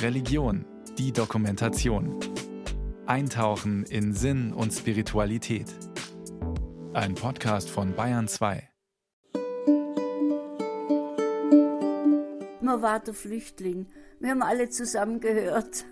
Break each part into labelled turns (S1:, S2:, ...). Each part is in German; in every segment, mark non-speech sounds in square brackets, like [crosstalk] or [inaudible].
S1: Religion, die Dokumentation. Eintauchen in Sinn und Spiritualität. Ein Podcast von Bayern 2.
S2: Man war der Flüchtling. Wir haben alle zusammengehört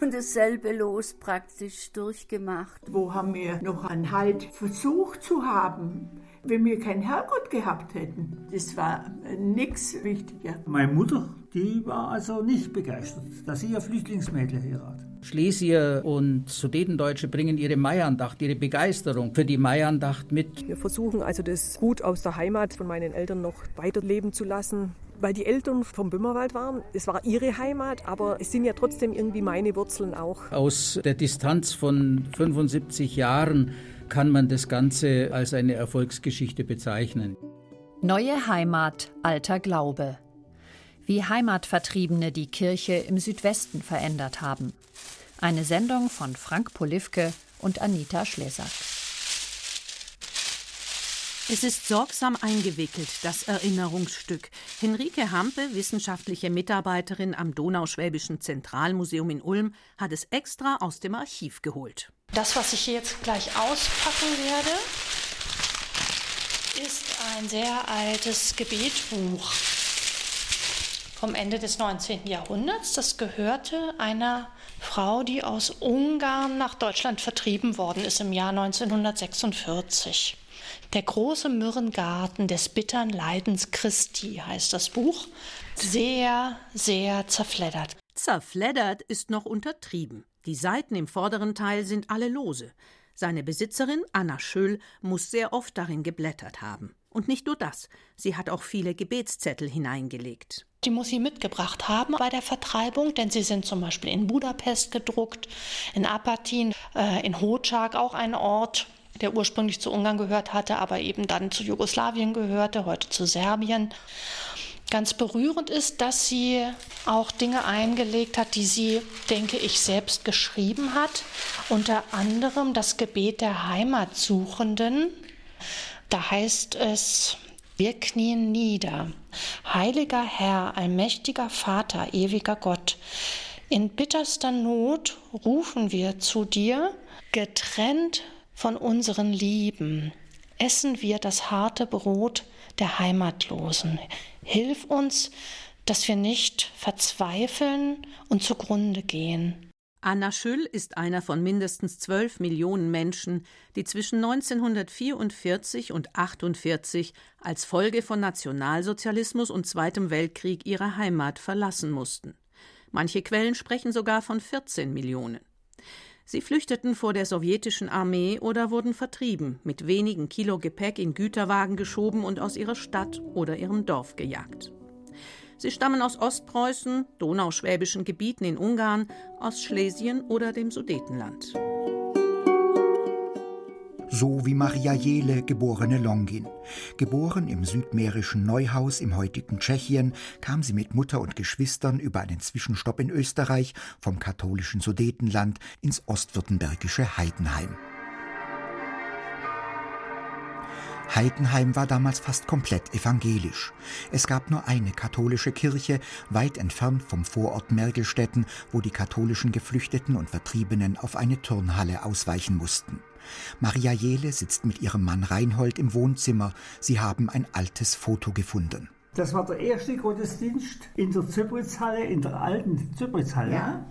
S2: und dasselbe Los praktisch durchgemacht.
S3: Wo haben wir noch einen Halt versucht zu haben, wenn wir keinen Herrgott gehabt hätten? Das war nichts wichtiger.
S4: Meine Mutter, die war also nicht begeistert, dass sie ihr Flüchtlingsmädel heiratet.
S5: Schlesier und Sudetendeutsche bringen ihre Maiandacht, ihre Begeisterung für die Maiandacht mit.
S6: Wir versuchen also das Gut aus der Heimat von meinen Eltern noch weiterleben zu lassen weil die Eltern vom Böhmerwald waren. Es war ihre Heimat, aber es sind ja trotzdem irgendwie meine Wurzeln auch.
S5: Aus der Distanz von 75 Jahren kann man das Ganze als eine Erfolgsgeschichte bezeichnen.
S7: Neue Heimat, alter Glaube. Wie Heimatvertriebene die Kirche im Südwesten verändert haben. Eine Sendung von Frank Polivke und Anita Schlesack.
S8: Es ist sorgsam eingewickelt, das Erinnerungsstück. Henrike Hampe, wissenschaftliche Mitarbeiterin am Donauschwäbischen Zentralmuseum in Ulm, hat es extra aus dem Archiv geholt.
S9: Das, was ich hier jetzt gleich auspacken werde, ist ein sehr altes Gebetbuch vom Ende des 19. Jahrhunderts. Das gehörte einer Frau, die aus Ungarn nach Deutschland vertrieben worden ist im Jahr 1946. Der große Myrrengarten des bittern Leidens Christi heißt das Buch. Sehr, sehr zerfleddert.
S8: Zerfleddert ist noch untertrieben. Die Seiten im vorderen Teil sind alle lose. Seine Besitzerin, Anna Schöll, muss sehr oft darin geblättert haben. Und nicht nur das, sie hat auch viele Gebetszettel hineingelegt.
S9: Die muss sie mitgebracht haben bei der Vertreibung, denn sie sind zum Beispiel in Budapest gedruckt, in Apatin, äh, in Hočák, auch ein Ort, der ursprünglich zu Ungarn gehört hatte, aber eben dann zu Jugoslawien gehörte, heute zu Serbien. Ganz berührend ist, dass sie auch Dinge eingelegt hat, die sie, denke ich, selbst geschrieben hat. Unter anderem das Gebet der Heimatsuchenden. Da heißt es, wir knien nieder. Heiliger Herr, allmächtiger Vater, ewiger Gott, in bitterster Not rufen wir zu dir, getrennt von unseren Lieben. Essen wir das harte Brot der Heimatlosen. Hilf uns, dass wir nicht verzweifeln und zugrunde gehen.
S8: Anna Schüll ist einer von mindestens zwölf Millionen Menschen, die zwischen 1944 und 1948 als Folge von Nationalsozialismus und Zweitem Weltkrieg ihre Heimat verlassen mussten. Manche Quellen sprechen sogar von 14 Millionen. Sie flüchteten vor der sowjetischen Armee oder wurden vertrieben, mit wenigen Kilo Gepäck in Güterwagen geschoben und aus ihrer Stadt oder ihrem Dorf gejagt. Sie stammen aus Ostpreußen, donauschwäbischen Gebieten in Ungarn, aus Schlesien oder dem Sudetenland
S10: so wie Maria Jele, geborene Longin. Geboren im südmährischen Neuhaus im heutigen Tschechien, kam sie mit Mutter und Geschwistern über einen Zwischenstopp in Österreich vom katholischen Sudetenland ins ostwürttembergische Heidenheim. Heidenheim war damals fast komplett evangelisch. Es gab nur eine katholische Kirche, weit entfernt vom Vorort Mergelstetten, wo die katholischen Geflüchteten und Vertriebenen auf eine Turnhalle ausweichen mussten. Maria Jele sitzt mit ihrem Mann Reinhold im Wohnzimmer. Sie haben ein altes Foto gefunden.
S4: Das war der erste Gottesdienst in der Zypritzhalle, in der alten Zypritzhalle.
S3: Ja.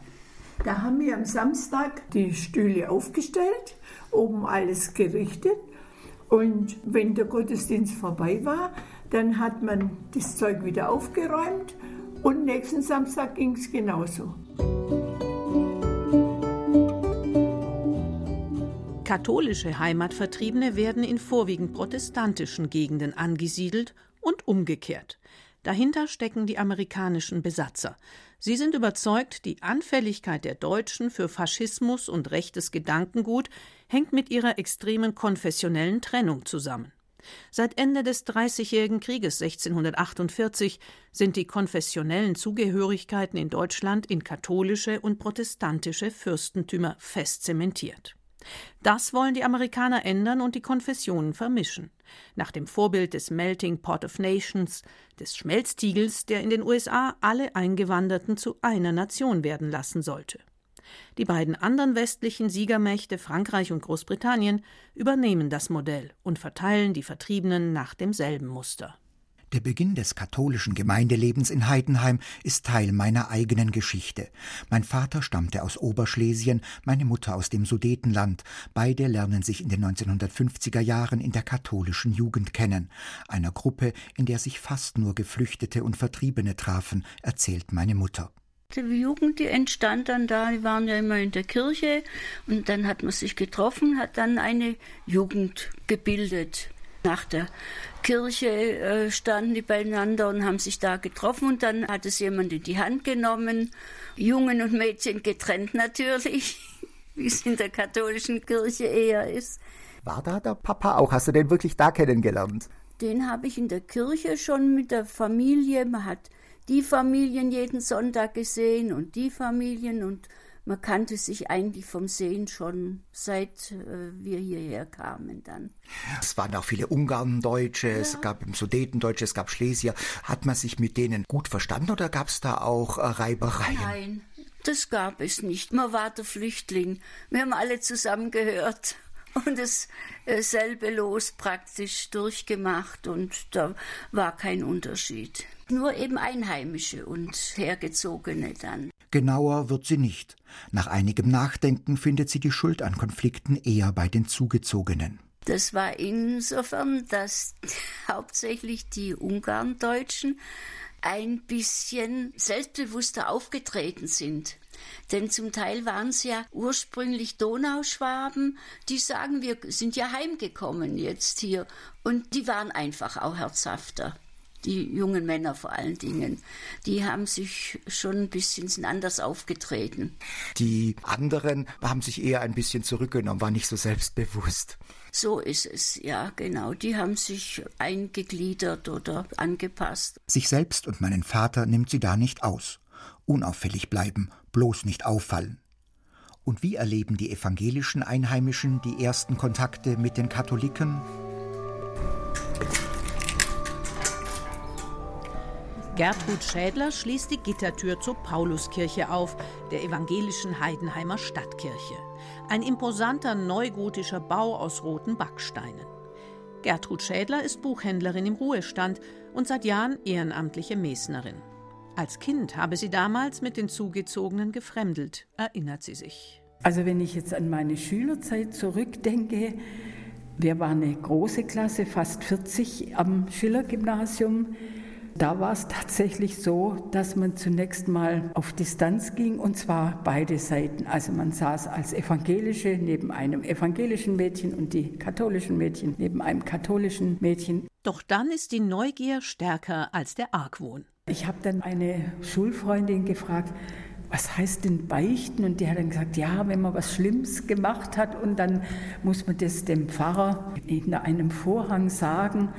S3: Da haben wir am Samstag die Stühle aufgestellt, oben alles gerichtet. Und wenn der Gottesdienst vorbei war, dann hat man das Zeug wieder aufgeräumt und nächsten Samstag ging es genauso.
S8: Katholische Heimatvertriebene werden in vorwiegend protestantischen Gegenden angesiedelt und umgekehrt. Dahinter stecken die amerikanischen Besatzer. Sie sind überzeugt, die Anfälligkeit der Deutschen für Faschismus und rechtes Gedankengut hängt mit ihrer extremen konfessionellen Trennung zusammen. Seit Ende des Dreißigjährigen Krieges 1648 sind die konfessionellen Zugehörigkeiten in Deutschland in katholische und protestantische Fürstentümer fest zementiert. Das wollen die Amerikaner ändern und die Konfessionen vermischen. Nach dem Vorbild des Melting Pot of Nations, des Schmelztiegels, der in den USA alle Eingewanderten zu einer Nation werden lassen sollte. Die beiden anderen westlichen Siegermächte Frankreich und Großbritannien übernehmen das Modell und verteilen die Vertriebenen nach demselben Muster.
S10: Der Beginn des katholischen Gemeindelebens in Heidenheim ist Teil meiner eigenen Geschichte. Mein Vater stammte aus Oberschlesien, meine Mutter aus dem Sudetenland. Beide lernen sich in den 1950er Jahren in der katholischen Jugend kennen, einer Gruppe, in der sich fast nur Geflüchtete und Vertriebene trafen, erzählt meine Mutter.
S2: Die Jugend, die entstand dann da, die waren ja immer in der Kirche und dann hat man sich getroffen, hat dann eine Jugend gebildet. Nach der Kirche äh, standen die beieinander und haben sich da getroffen und dann hat es jemand in die Hand genommen, Jungen und Mädchen getrennt natürlich, [laughs] wie es in der katholischen Kirche eher ist.
S11: War da der Papa auch? Hast du den wirklich da kennengelernt?
S2: Den habe ich in der Kirche schon mit der Familie. Man hat die Familien jeden Sonntag gesehen und die Familien und man kannte sich eigentlich vom Sehen schon seit äh, wir hierher kamen dann.
S11: Es waren auch viele Ungarndeutsche, ja. es gab Sudetendeutsche, es gab Schlesier. Hat man sich mit denen gut verstanden oder gab es da auch äh, Reibereien?
S2: Nein, das gab es nicht. Man war der Flüchtling. Wir haben alle zusammengehört und dasselbe äh, Los praktisch durchgemacht und da war kein Unterschied. Nur eben Einheimische und Hergezogene dann.
S10: Genauer wird sie nicht. Nach einigem Nachdenken findet sie die Schuld an Konflikten eher bei den Zugezogenen.
S2: Das war insofern, dass [laughs] hauptsächlich die Ungarndeutschen ein bisschen selbstbewusster aufgetreten sind. Denn zum Teil waren es ja ursprünglich Donauschwaben, die sagen, wir sind ja heimgekommen jetzt hier. Und die waren einfach auch herzhafter die jungen Männer vor allen Dingen, die haben sich schon ein bisschen anders aufgetreten.
S11: Die anderen haben sich eher ein bisschen zurückgenommen, waren nicht so selbstbewusst.
S2: So ist es, ja, genau. Die haben sich eingegliedert oder angepasst.
S10: Sich selbst und meinen Vater nimmt sie da nicht aus. Unauffällig bleiben, bloß nicht auffallen. Und wie erleben die evangelischen Einheimischen die ersten Kontakte mit den Katholiken?
S8: Gertrud Schädler schließt die Gittertür zur Pauluskirche auf, der evangelischen Heidenheimer Stadtkirche. Ein imposanter neugotischer Bau aus roten Backsteinen. Gertrud Schädler ist Buchhändlerin im Ruhestand und seit Jahren ehrenamtliche Mesnerin. Als Kind habe sie damals mit den Zugezogenen gefremdelt, erinnert sie sich.
S3: Also wenn ich jetzt an meine Schülerzeit zurückdenke, wir waren eine große Klasse, fast 40 am Schiller-Gymnasium. Da war es tatsächlich so, dass man zunächst mal auf Distanz ging und zwar beide Seiten. Also man saß als Evangelische neben einem evangelischen Mädchen und die katholischen Mädchen neben einem katholischen Mädchen.
S8: Doch dann ist die Neugier stärker als der Argwohn.
S3: Ich habe dann eine Schulfreundin gefragt, was heißt denn beichten? Und die hat dann gesagt, ja, wenn man was Schlimmes gemacht hat und dann muss man das dem Pfarrer hinter einem Vorhang sagen.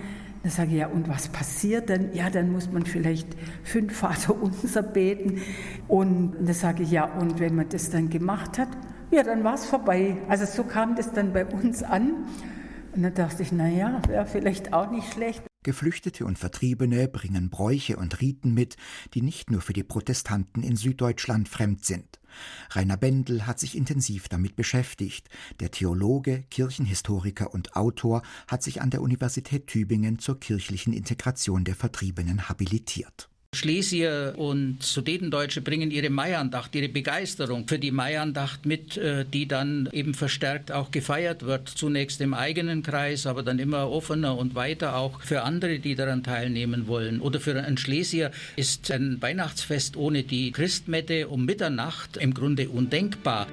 S3: Dann sage ich, ja, und was passiert denn? Ja, dann muss man vielleicht fünf Vater [laughs] unser beten. Und dann sage ich, ja, und wenn man das dann gemacht hat, ja, dann war es vorbei. Also so kam das dann bei uns an. Und dann dachte ich, naja, wäre vielleicht auch nicht schlecht.
S10: Geflüchtete und Vertriebene bringen Bräuche und Riten mit, die nicht nur für die Protestanten in Süddeutschland fremd sind. Rainer Bendel hat sich intensiv damit beschäftigt. Der Theologe, Kirchenhistoriker und Autor hat sich an der Universität Tübingen zur kirchlichen Integration der Vertriebenen habilitiert.
S5: Schlesier und Sudetendeutsche bringen ihre Maiandacht, ihre Begeisterung für die Maiandacht mit, äh, die dann eben verstärkt auch gefeiert wird. Zunächst im eigenen Kreis, aber dann immer offener und weiter auch für andere, die daran teilnehmen wollen. Oder für einen Schlesier ist ein Weihnachtsfest ohne die Christmette um Mitternacht im Grunde undenkbar.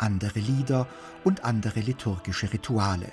S10: Andere Lieder und andere liturgische Rituale.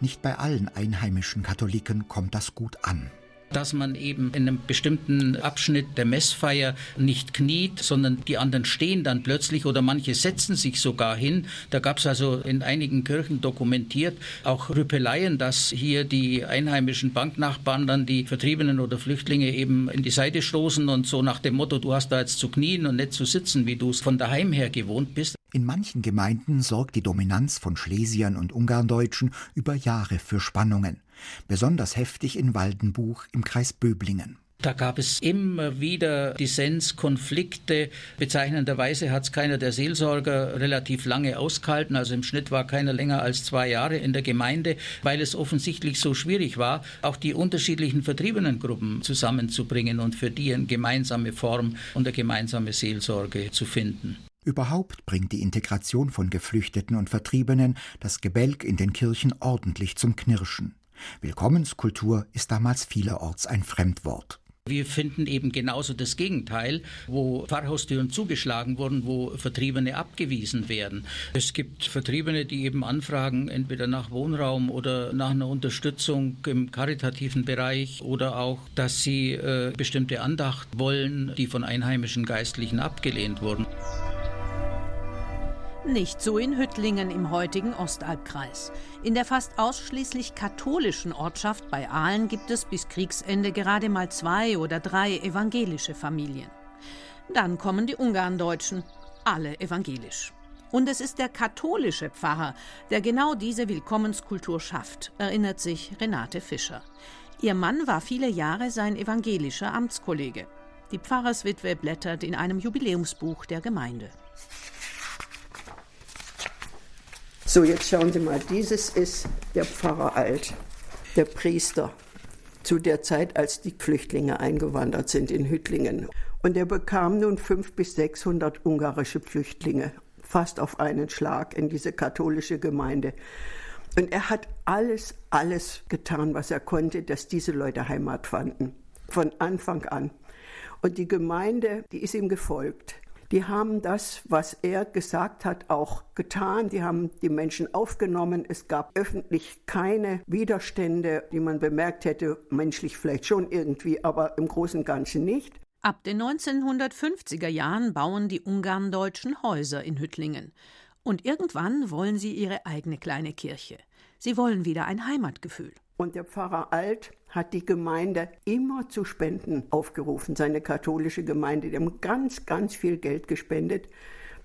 S10: Nicht bei allen einheimischen Katholiken kommt das gut an.
S5: dass man eben in einem bestimmten Abschnitt der Messfeier nicht kniet, sondern die anderen stehen dann plötzlich oder manche setzen sich sogar hin. Da gab es also in einigen Kirchen dokumentiert auch Rüpeleien, dass hier die einheimischen Banknachbarn dann die Vertriebenen oder Flüchtlinge eben in die Seite stoßen und so nach dem Motto, du hast da jetzt zu knien und nicht zu sitzen, wie du es von daheim her gewohnt bist.
S10: In manchen Gemeinden sorgt die Dominanz von Schlesiern und Ungarndeutschen über Jahre für Spannungen. Besonders heftig in Waldenbuch im Kreis Böblingen.
S5: Da gab es immer wieder Dissens, Konflikte. Bezeichnenderweise hat es keiner der Seelsorger relativ lange ausgehalten. Also im Schnitt war keiner länger als zwei Jahre in der Gemeinde, weil es offensichtlich so schwierig war, auch die unterschiedlichen Vertriebenengruppen zusammenzubringen und für die eine gemeinsame Form und eine gemeinsame Seelsorge zu finden.
S10: Überhaupt bringt die Integration von Geflüchteten und Vertriebenen das Gebälk in den Kirchen ordentlich zum Knirschen. Willkommenskultur ist damals vielerorts ein Fremdwort.
S5: Wir finden eben genauso das Gegenteil, wo Pfarrhaustüren zugeschlagen wurden, wo Vertriebene abgewiesen werden. Es gibt Vertriebene, die eben anfragen, entweder nach Wohnraum oder nach einer Unterstützung im karitativen Bereich oder auch, dass sie äh, bestimmte Andacht wollen, die von einheimischen Geistlichen abgelehnt wurden.
S8: Nicht so in Hüttlingen im heutigen Ostalbkreis. In der fast ausschließlich katholischen Ortschaft bei Aalen gibt es bis Kriegsende gerade mal zwei oder drei evangelische Familien. Dann kommen die Ungarndeutschen, alle evangelisch. Und es ist der katholische Pfarrer, der genau diese Willkommenskultur schafft, erinnert sich Renate Fischer. Ihr Mann war viele Jahre sein evangelischer Amtskollege. Die Pfarrerswitwe blättert in einem Jubiläumsbuch der Gemeinde.
S12: So, jetzt schauen Sie mal, dieses ist der Pfarrer Alt, der Priester, zu der Zeit, als die Flüchtlinge eingewandert sind in Hüttlingen. Und er bekam nun 500 bis 600 ungarische Flüchtlinge, fast auf einen Schlag in diese katholische Gemeinde. Und er hat alles, alles getan, was er konnte, dass diese Leute Heimat fanden. Von Anfang an. Und die Gemeinde, die ist ihm gefolgt die haben das, was er gesagt hat, auch getan. Die haben die Menschen aufgenommen. Es gab öffentlich keine Widerstände, die man bemerkt hätte, menschlich vielleicht schon irgendwie, aber im Großen und Ganzen nicht.
S8: Ab den 1950er Jahren bauen die Ungarndeutschen Häuser in Hüttlingen. Und irgendwann wollen sie ihre eigene kleine Kirche. Sie wollen wieder ein Heimatgefühl.
S12: Und der Pfarrer Alt hat die Gemeinde immer zu Spenden aufgerufen, seine katholische Gemeinde. Die haben ganz, ganz viel Geld gespendet,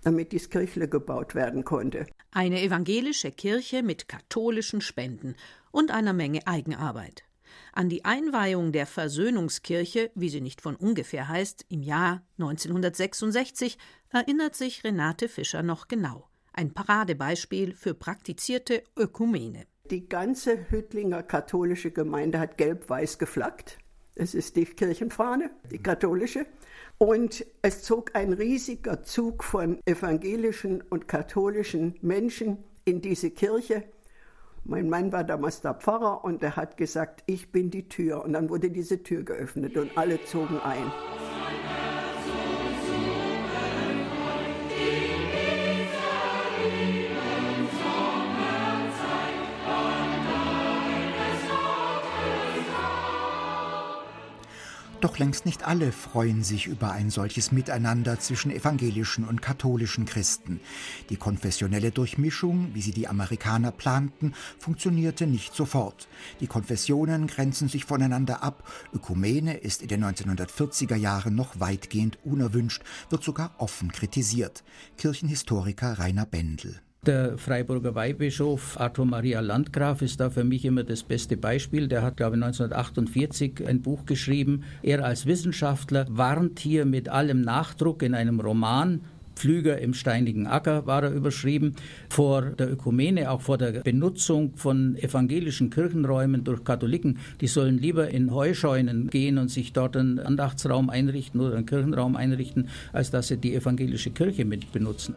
S12: damit dies Kirchle gebaut werden konnte.
S8: Eine evangelische Kirche mit katholischen Spenden und einer Menge Eigenarbeit. An die Einweihung der Versöhnungskirche, wie sie nicht von ungefähr heißt, im Jahr 1966 erinnert sich Renate Fischer noch genau. Ein Paradebeispiel für praktizierte Ökumene.
S12: Die ganze Hüttlinger katholische Gemeinde hat gelb-weiß geflaggt. Es ist die Kirchenfahne, die katholische. Und es zog ein riesiger Zug von evangelischen und katholischen Menschen in diese Kirche. Mein Mann war damals der Pfarrer und er hat gesagt, ich bin die Tür. Und dann wurde diese Tür geöffnet und alle zogen ein.
S10: Doch längst nicht alle freuen sich über ein solches Miteinander zwischen evangelischen und katholischen Christen. Die konfessionelle Durchmischung, wie sie die Amerikaner planten, funktionierte nicht sofort. Die Konfessionen grenzen sich voneinander ab. Ökumene ist in den 1940er Jahren noch weitgehend unerwünscht, wird sogar offen kritisiert. Kirchenhistoriker Rainer Bendel.
S5: Der Freiburger Weihbischof Arthur Maria Landgraf ist da für mich immer das beste Beispiel. Der hat, glaube ich, 1948 ein Buch geschrieben. Er als Wissenschaftler warnt hier mit allem Nachdruck in einem Roman Pflüger im steinigen Acker war er überschrieben, vor der Ökumene, auch vor der Benutzung von evangelischen Kirchenräumen durch Katholiken. Die sollen lieber in Heuscheunen gehen und sich dort einen Andachtsraum einrichten oder einen Kirchenraum einrichten, als dass sie die evangelische Kirche mit benutzen.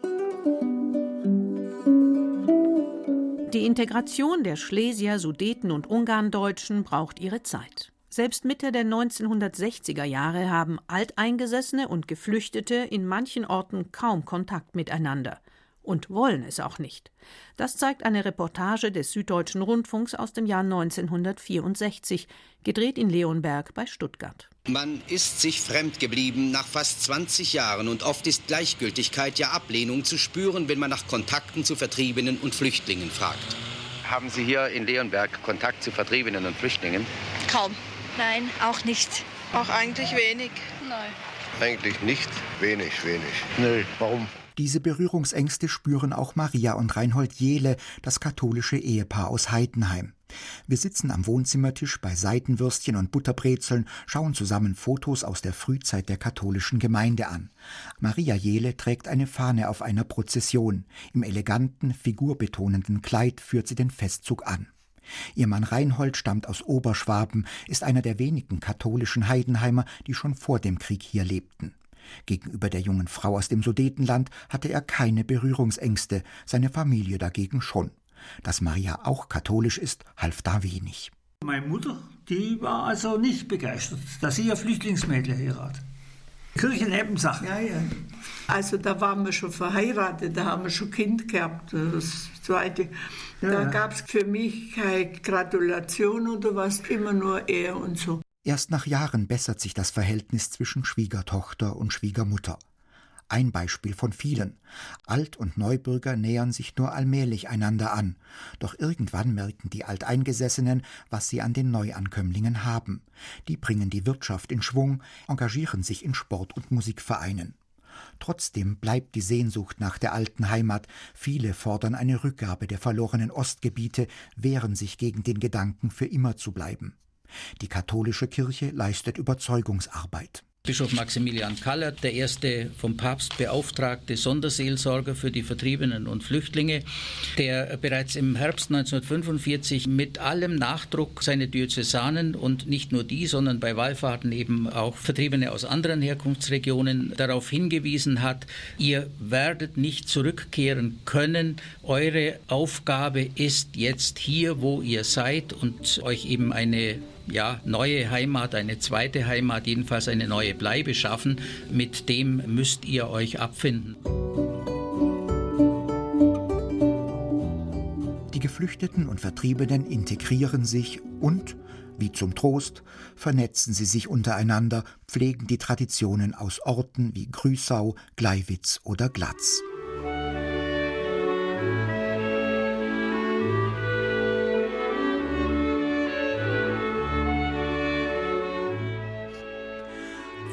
S8: Die Integration der Schlesier, Sudeten und Ungarndeutschen braucht ihre Zeit. Selbst Mitte der 1960er Jahre haben Alteingesessene und Geflüchtete in manchen Orten kaum Kontakt miteinander. Und wollen es auch nicht. Das zeigt eine Reportage des Süddeutschen Rundfunks aus dem Jahr 1964, gedreht in Leonberg bei Stuttgart.
S13: Man ist sich fremd geblieben nach fast 20 Jahren und oft ist Gleichgültigkeit, ja Ablehnung zu spüren, wenn man nach Kontakten zu Vertriebenen und Flüchtlingen fragt. Haben Sie hier in Leonberg Kontakt zu Vertriebenen und Flüchtlingen?
S14: Kaum. Nein, auch nicht.
S15: Auch eigentlich wenig.
S14: Nein.
S16: Eigentlich nicht. Wenig, wenig. Nö, warum?
S10: Diese Berührungsängste spüren auch Maria und Reinhold Jehle, das katholische Ehepaar aus Heidenheim. Wir sitzen am Wohnzimmertisch bei Seitenwürstchen und Butterbrezeln, schauen zusammen Fotos aus der Frühzeit der katholischen Gemeinde an. Maria Jehle trägt eine Fahne auf einer Prozession. Im eleganten, figurbetonenden Kleid führt sie den Festzug an. Ihr Mann Reinhold stammt aus Oberschwaben, ist einer der wenigen katholischen Heidenheimer, die schon vor dem Krieg hier lebten. Gegenüber der jungen Frau aus dem Sudetenland hatte er keine Berührungsängste, seine Familie dagegen schon. Dass Maria auch katholisch ist, half da wenig.
S4: Meine Mutter, die war also nicht begeistert, dass sie ihr Flüchtlingsmädel heiratet. Kirchennebensache.
S3: Ja, ja. Also da waren wir schon verheiratet, da haben wir schon Kind gehabt, das zweite. Da ja, gab es für mich keine Gratulation oder was, immer nur er und so.
S10: Erst nach Jahren bessert sich das Verhältnis zwischen Schwiegertochter und Schwiegermutter. Ein Beispiel von vielen. Alt- und Neubürger nähern sich nur allmählich einander an. Doch irgendwann merken die Alteingesessenen, was sie an den Neuankömmlingen haben. Die bringen die Wirtschaft in Schwung, engagieren sich in Sport- und Musikvereinen. Trotzdem bleibt die Sehnsucht nach der alten Heimat. Viele fordern eine Rückgabe der verlorenen Ostgebiete, wehren sich gegen den Gedanken, für immer zu bleiben. Die katholische Kirche leistet Überzeugungsarbeit.
S5: Bischof Maximilian Kallert, der erste vom Papst beauftragte Sonderseelsorger für die Vertriebenen und Flüchtlinge, der bereits im Herbst 1945 mit allem Nachdruck seine Diözesanen und nicht nur die, sondern bei Wallfahrten eben auch Vertriebene aus anderen Herkunftsregionen darauf hingewiesen hat, ihr werdet nicht zurückkehren können. Eure Aufgabe ist jetzt hier, wo ihr seid und euch eben eine ja, neue Heimat, eine zweite Heimat, jedenfalls eine neue Bleibe schaffen. Mit dem müsst ihr euch abfinden.
S10: Die Geflüchteten und Vertriebenen integrieren sich und, wie zum Trost, vernetzen sie sich untereinander, pflegen die Traditionen aus Orten wie Grüßau, Gleiwitz oder Glatz.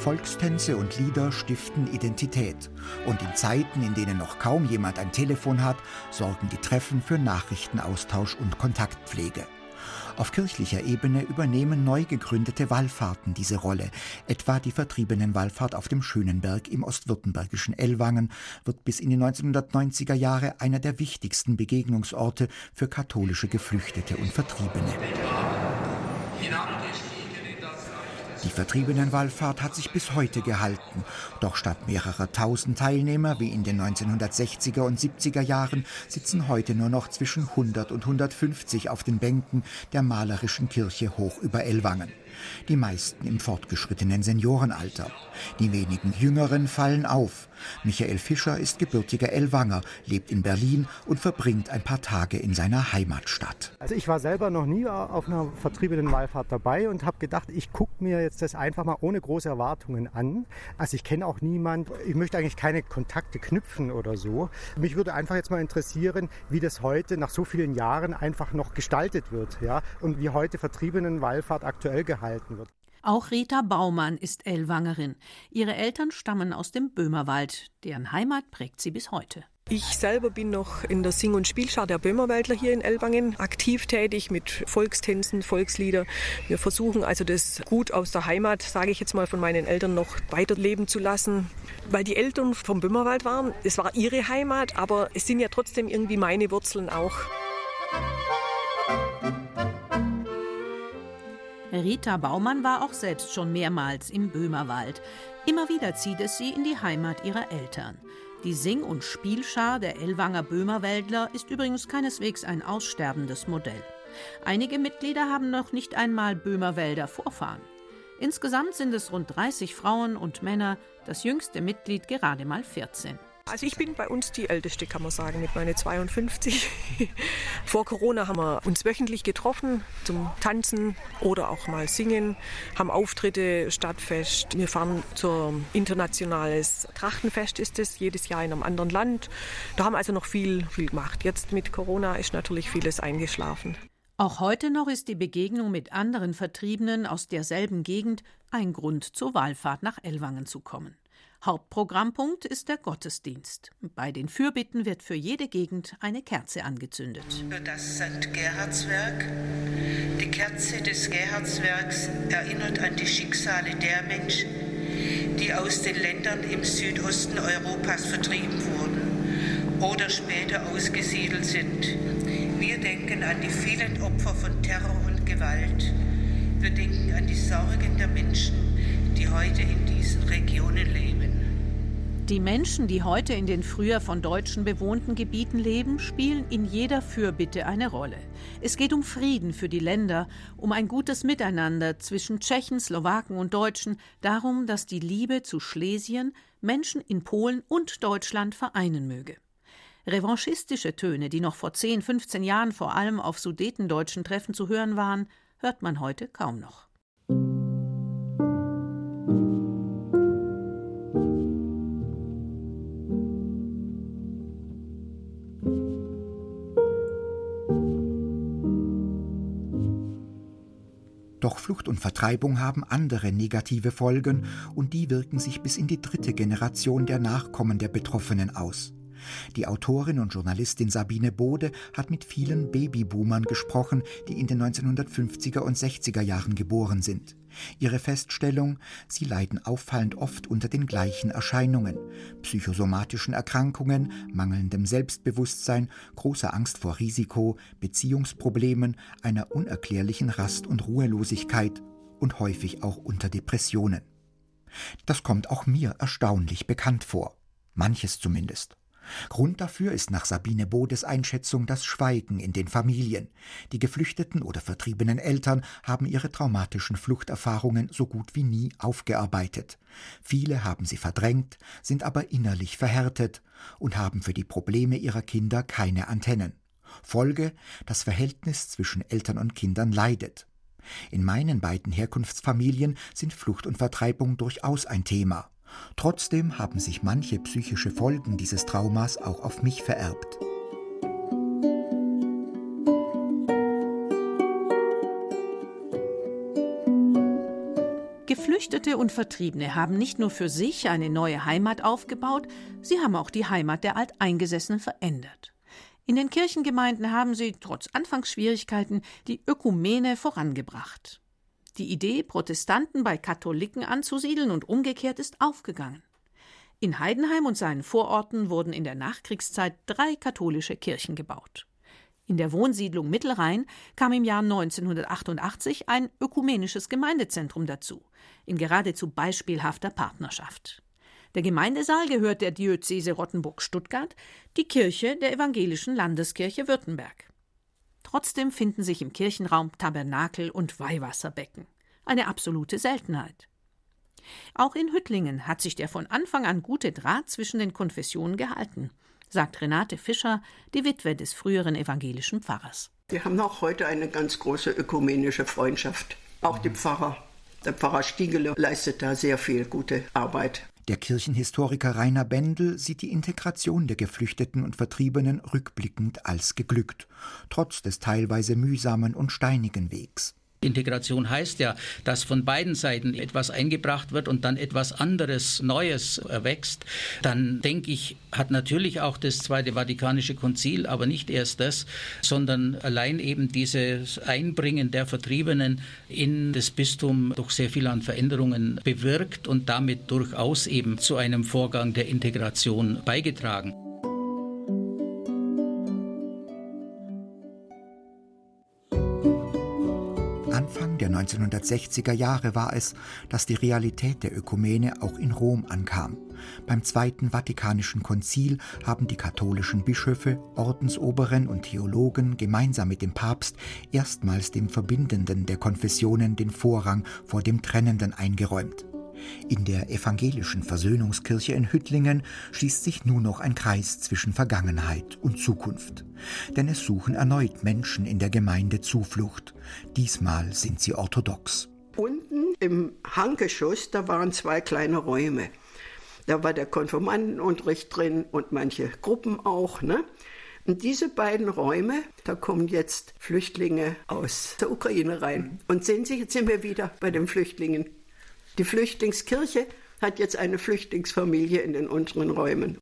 S10: Volkstänze und Lieder stiften Identität. Und in Zeiten, in denen noch kaum jemand ein Telefon hat, sorgen die Treffen für Nachrichtenaustausch und Kontaktpflege. Auf kirchlicher Ebene übernehmen neu gegründete Wallfahrten diese Rolle. Etwa die Vertriebenenwallfahrt auf dem Schönenberg im ostwürttembergischen Ellwangen wird bis in die 1990er Jahre einer der wichtigsten Begegnungsorte für katholische Geflüchtete und Vertriebene. Die Vertriebenenwallfahrt hat sich bis heute gehalten. Doch statt mehrerer tausend Teilnehmer wie in den 1960er und 70er Jahren sitzen heute nur noch zwischen 100 und 150 auf den Bänken der malerischen Kirche hoch über Ellwangen die meisten im fortgeschrittenen Seniorenalter. Die wenigen Jüngeren fallen auf. Michael Fischer ist gebürtiger Ellwanger, lebt in Berlin und verbringt ein paar Tage in seiner Heimatstadt.
S17: Also ich war selber noch nie auf einer vertriebenen Wallfahrt dabei und habe gedacht, ich gucke mir jetzt das einfach mal ohne große Erwartungen an. Also ich kenne auch niemand, ich möchte eigentlich keine Kontakte knüpfen oder so. Mich würde einfach jetzt mal interessieren, wie das heute nach so vielen Jahren einfach noch gestaltet wird, ja, und wie heute vertriebenen Wallfahrt aktuell gehalten gehalten wird.
S8: Auch Rita Baumann ist Ellwangerin. Ihre Eltern stammen aus dem Böhmerwald. Deren Heimat prägt sie bis heute.
S6: Ich selber bin noch in der Sing- und Spielschar der Böhmerwaldler hier in Ellwangen aktiv tätig mit Volkstänzen, Volkslieder. Wir versuchen also das Gut aus der Heimat, sage ich jetzt mal, von meinen Eltern noch weiterleben zu lassen. Weil die Eltern vom Böhmerwald waren, es war ihre Heimat, aber es sind ja trotzdem irgendwie meine Wurzeln auch.
S8: Rita Baumann war auch selbst schon mehrmals im Böhmerwald. Immer wieder zieht es sie in die Heimat ihrer Eltern. Die Sing- und Spielschar der Ellwanger Böhmerwäldler ist übrigens keineswegs ein aussterbendes Modell. Einige Mitglieder haben noch nicht einmal Böhmerwälder Vorfahren. Insgesamt sind es rund 30 Frauen und Männer, das jüngste Mitglied gerade mal 14.
S6: Also ich bin bei uns die Älteste, kann man sagen, mit meinen 52. [laughs] Vor Corona haben wir uns wöchentlich getroffen zum Tanzen oder auch mal singen, haben Auftritte, Stadtfest. Wir fahren zum internationales Trachtenfest ist es, jedes Jahr in einem anderen Land. Da haben also noch viel, viel gemacht. Jetzt mit Corona ist natürlich vieles eingeschlafen.
S8: Auch heute noch ist die Begegnung mit anderen Vertriebenen aus derselben Gegend ein Grund zur Wallfahrt nach Ellwangen zu kommen. Hauptprogrammpunkt ist der Gottesdienst. Bei den Fürbitten wird für jede Gegend eine Kerze angezündet.
S15: Für das St. Gerhardswerk. Die Kerze des Gerhardswerks erinnert an die Schicksale der Menschen, die aus den Ländern im Südosten Europas vertrieben wurden oder später ausgesiedelt sind. Wir denken an die vielen Opfer von Terror und Gewalt. Wir denken an die Sorgen der Menschen, die heute in diesen Regionen leben.
S8: Die Menschen, die heute in den früher von Deutschen bewohnten Gebieten leben, spielen in jeder Fürbitte eine Rolle. Es geht um Frieden für die Länder, um ein gutes Miteinander zwischen Tschechen, Slowaken und Deutschen, darum, dass die Liebe zu Schlesien Menschen in Polen und Deutschland vereinen möge. Revanchistische Töne, die noch vor 10, 15 Jahren vor allem auf sudetendeutschen Treffen zu hören waren, hört man heute kaum noch.
S10: Doch Flucht und Vertreibung haben andere negative Folgen und die wirken sich bis in die dritte Generation der Nachkommen der Betroffenen aus. Die Autorin und Journalistin Sabine Bode hat mit vielen Babyboomern gesprochen, die in den 1950er und 60er Jahren geboren sind. Ihre Feststellung, sie leiden auffallend oft unter den gleichen Erscheinungen, psychosomatischen Erkrankungen, mangelndem Selbstbewusstsein, großer Angst vor Risiko, Beziehungsproblemen, einer unerklärlichen Rast- und Ruhelosigkeit und häufig auch unter Depressionen. Das kommt auch mir erstaunlich bekannt vor, manches zumindest. Grund dafür ist nach Sabine Bodes Einschätzung das Schweigen in den Familien. Die geflüchteten oder vertriebenen Eltern haben ihre traumatischen Fluchterfahrungen so gut wie nie aufgearbeitet. Viele haben sie verdrängt, sind aber innerlich verhärtet und haben für die Probleme ihrer Kinder keine Antennen. Folge, das Verhältnis zwischen Eltern und Kindern leidet. In meinen beiden Herkunftsfamilien sind Flucht und Vertreibung durchaus ein Thema. Trotzdem haben sich manche psychische Folgen dieses Traumas auch auf mich vererbt.
S8: Geflüchtete und Vertriebene haben nicht nur für sich eine neue Heimat aufgebaut, sie haben auch die Heimat der Alteingesessenen verändert. In den Kirchengemeinden haben sie, trotz Anfangsschwierigkeiten, die Ökumene vorangebracht. Die Idee, Protestanten bei Katholiken anzusiedeln und umgekehrt ist aufgegangen. In Heidenheim und seinen Vororten wurden in der Nachkriegszeit drei katholische Kirchen gebaut. In der Wohnsiedlung Mittelrhein kam im Jahr 1988 ein ökumenisches Gemeindezentrum dazu, in geradezu beispielhafter Partnerschaft. Der Gemeindesaal gehört der Diözese Rottenburg-Stuttgart, die Kirche der Evangelischen Landeskirche Württemberg. Trotzdem finden sich im Kirchenraum Tabernakel und Weihwasserbecken. Eine absolute Seltenheit. Auch in Hüttlingen hat sich der von Anfang an gute Draht zwischen den Konfessionen gehalten, sagt Renate Fischer, die Witwe des früheren evangelischen Pfarrers.
S12: Wir haben auch heute eine ganz große ökumenische Freundschaft. Auch die Pfarrer. Der Pfarrer Stiegele leistet da sehr viel gute Arbeit.
S10: Der Kirchenhistoriker Rainer Bendel sieht die Integration der Geflüchteten und Vertriebenen rückblickend als geglückt, trotz des teilweise mühsamen und steinigen Wegs.
S5: Integration heißt ja, dass von beiden Seiten etwas eingebracht wird und dann etwas anderes, Neues erwächst. Dann denke ich, hat natürlich auch das Zweite Vatikanische Konzil, aber nicht erst das, sondern allein eben dieses Einbringen der Vertriebenen in das Bistum doch sehr viel an Veränderungen bewirkt und damit durchaus eben zu einem Vorgang der Integration beigetragen.
S10: 1960er Jahre war es, dass die Realität der Ökumene auch in Rom ankam. Beim Zweiten Vatikanischen Konzil haben die katholischen Bischöfe, Ordensoberen und Theologen gemeinsam mit dem Papst erstmals dem Verbindenden der Konfessionen den Vorrang vor dem Trennenden eingeräumt. In der evangelischen Versöhnungskirche in Hüttlingen schließt sich nur noch ein Kreis zwischen Vergangenheit und Zukunft. Denn es suchen erneut Menschen in der Gemeinde Zuflucht. Diesmal sind sie orthodox.
S12: Unten im Hanggeschoss, da waren zwei kleine Räume. Da war der Konfirmandenunterricht drin und manche Gruppen auch. Ne? Und diese beiden Räume, da kommen jetzt Flüchtlinge aus der Ukraine rein. Und sehen Sie, jetzt sind wir wieder bei den Flüchtlingen. Die Flüchtlingskirche hat jetzt eine Flüchtlingsfamilie in den unteren Räumen.